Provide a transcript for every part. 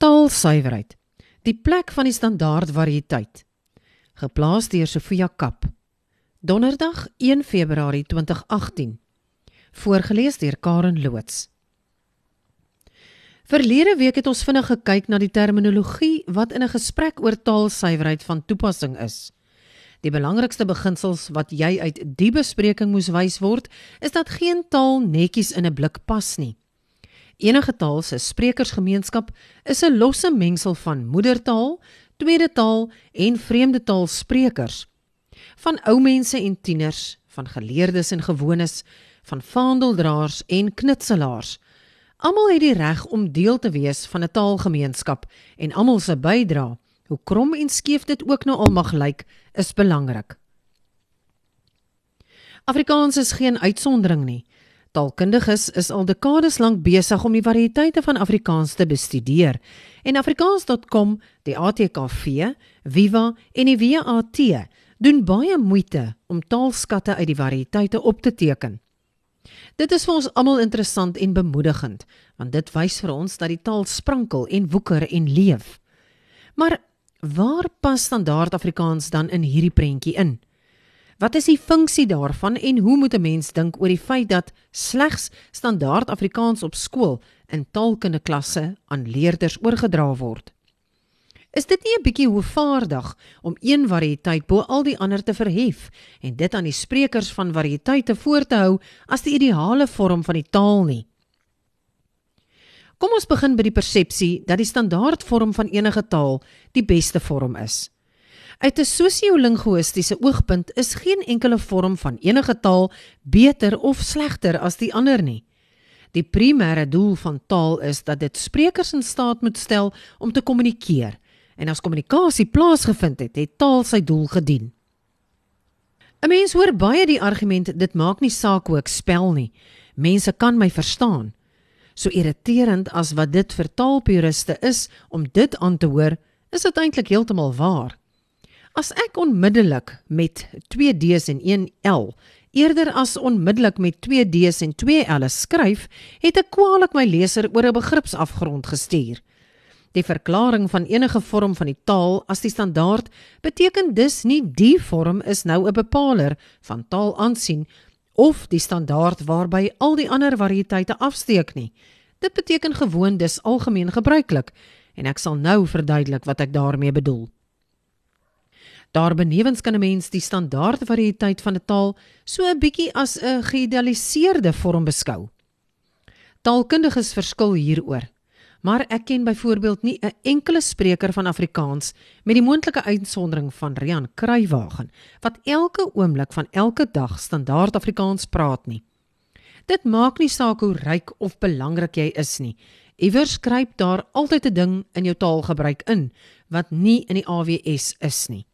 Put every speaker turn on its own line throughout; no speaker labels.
Taalsuiwerheid. Die plek van die standaard variëteit. Geplaas deur Sofia Kap. Donderdag 1 Februarie 2018. Voorgeles deur Karen Loots. Verlede week het ons vinnig gekyk na die terminologie wat in 'n gesprek oor taalsuiwerheid van toepassing is. Die belangrikste beginsels wat jy uit die bespreking moes wys word, is dat geen taal netjies in 'n blik pas nie. Enige taal se sprekersgemeenskap is 'n losse mengsel van moedertaal, tweede taal en vreemde taal sprekers. Van ou mense en tieners, van geleerdes en gewones, van vaandeldraers en knutselaars. Almal het die reg om deel te wees van 'n taalgemeenskap en almal se bydrae Hoe krom en skeef dit ook nou al mag lyk, is belangrik. Afrikaans is geen uitsondering nie. Taalkundiges is al dekades lank besig om die variëteite van Afrikaans te bestudeer. En afrikaans.com, die ATKV, Viva en die WAT doen baie moeite om taalskatte uit die variëteite op te teken. Dit is vir ons almal interessant en bemoedigend, want dit wys vir ons dat die taal sprankel en woeker en leef. Maar Waar pas standaard Afrikaans dan in hierdie prentjie in? Wat is die funksie daarvan en hoe moet 'n mens dink oor die feit dat slegs standaard Afrikaans op skool in taalkunde klasse aan leerders oorgedra word? Is dit nie 'n bietjie hoevaardig om een variëteit bo al die ander te verhef en dit aan die sprekers van variëteite voor te hou as die ideale vorm van die taal nie? Kom ons begin by die persepsie dat die standaardvorm van enige taal die beste vorm is. Uit 'n sosio-linguistiese oogpunt is geen enkele vorm van enige taal beter of slegter as die ander nie. Die primêre doel van taal is dat dit sprekers in staat moet stel om te kommunikeer. En as kommunikasie plaasgevind het, het taal sy doel gedien. 'n Mens hoor baie die argument dit maak nie saak hoe ek spel nie. Mense kan my verstaan. So irriterend as wat dit vir taalpuriste is om dit aan te hoor, is dit eintlik heeltemal waar. As ek onmiddellik met 2 D's en 1 L eerder as onmiddellik met 2 D's en 2 L's skryf, het ek kwaliek my leser oor 'n begripsafgrond gestuur. Die verklaring van enige vorm van die taal as die standaard beteken dus nie die vorm is nou 'n bepaler van taal aansien of die standaard waarby al die ander variëteite afsteek nie. Dit beteken gewoon dis algemeen gebruiklik en ek sal nou verduidelik wat ek daarmee bedoel. Daarbenewens kan 'n mens die standaard variëteit van 'n taal so 'n bietjie as 'n geïdealiseerde vorm beskou. Taalkundiges verskil hieroor maar ek ken byvoorbeeld nie 'n enkele spreker van Afrikaans met die moontlike uitsondering van Rian Kruiwagen wat elke oomblik van elke dag standaard Afrikaans praat nie. Dit maak nie saak hoe ryk of belangrik jy is nie. Iewers skryp daar altyd 'n ding in jou taalgebruik in wat nie in die AWS is nie.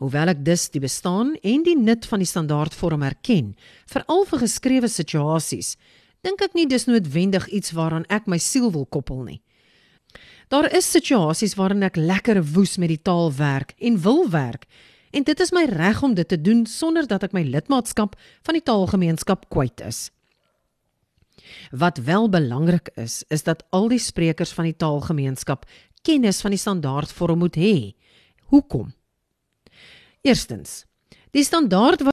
Hoewel ek dus die bestaan en die nut van die standaardvorm erken, veral vir geskrewe situasies, dink ek nie dis noodwendig iets waaraan ek my siel wil koppel nie. Daar is situasies waarin ek lekker woes met die taal werk en wil werk en dit is my reg om dit te doen sonder dat ek my lidmaatskap van die taalgemeenskap kwyt is. Wat wel belangrik is, is dat al die sprekers van die taalgemeenskap kennis van die standaardvorm moet hê. Hoekom? Eerstens, die standaard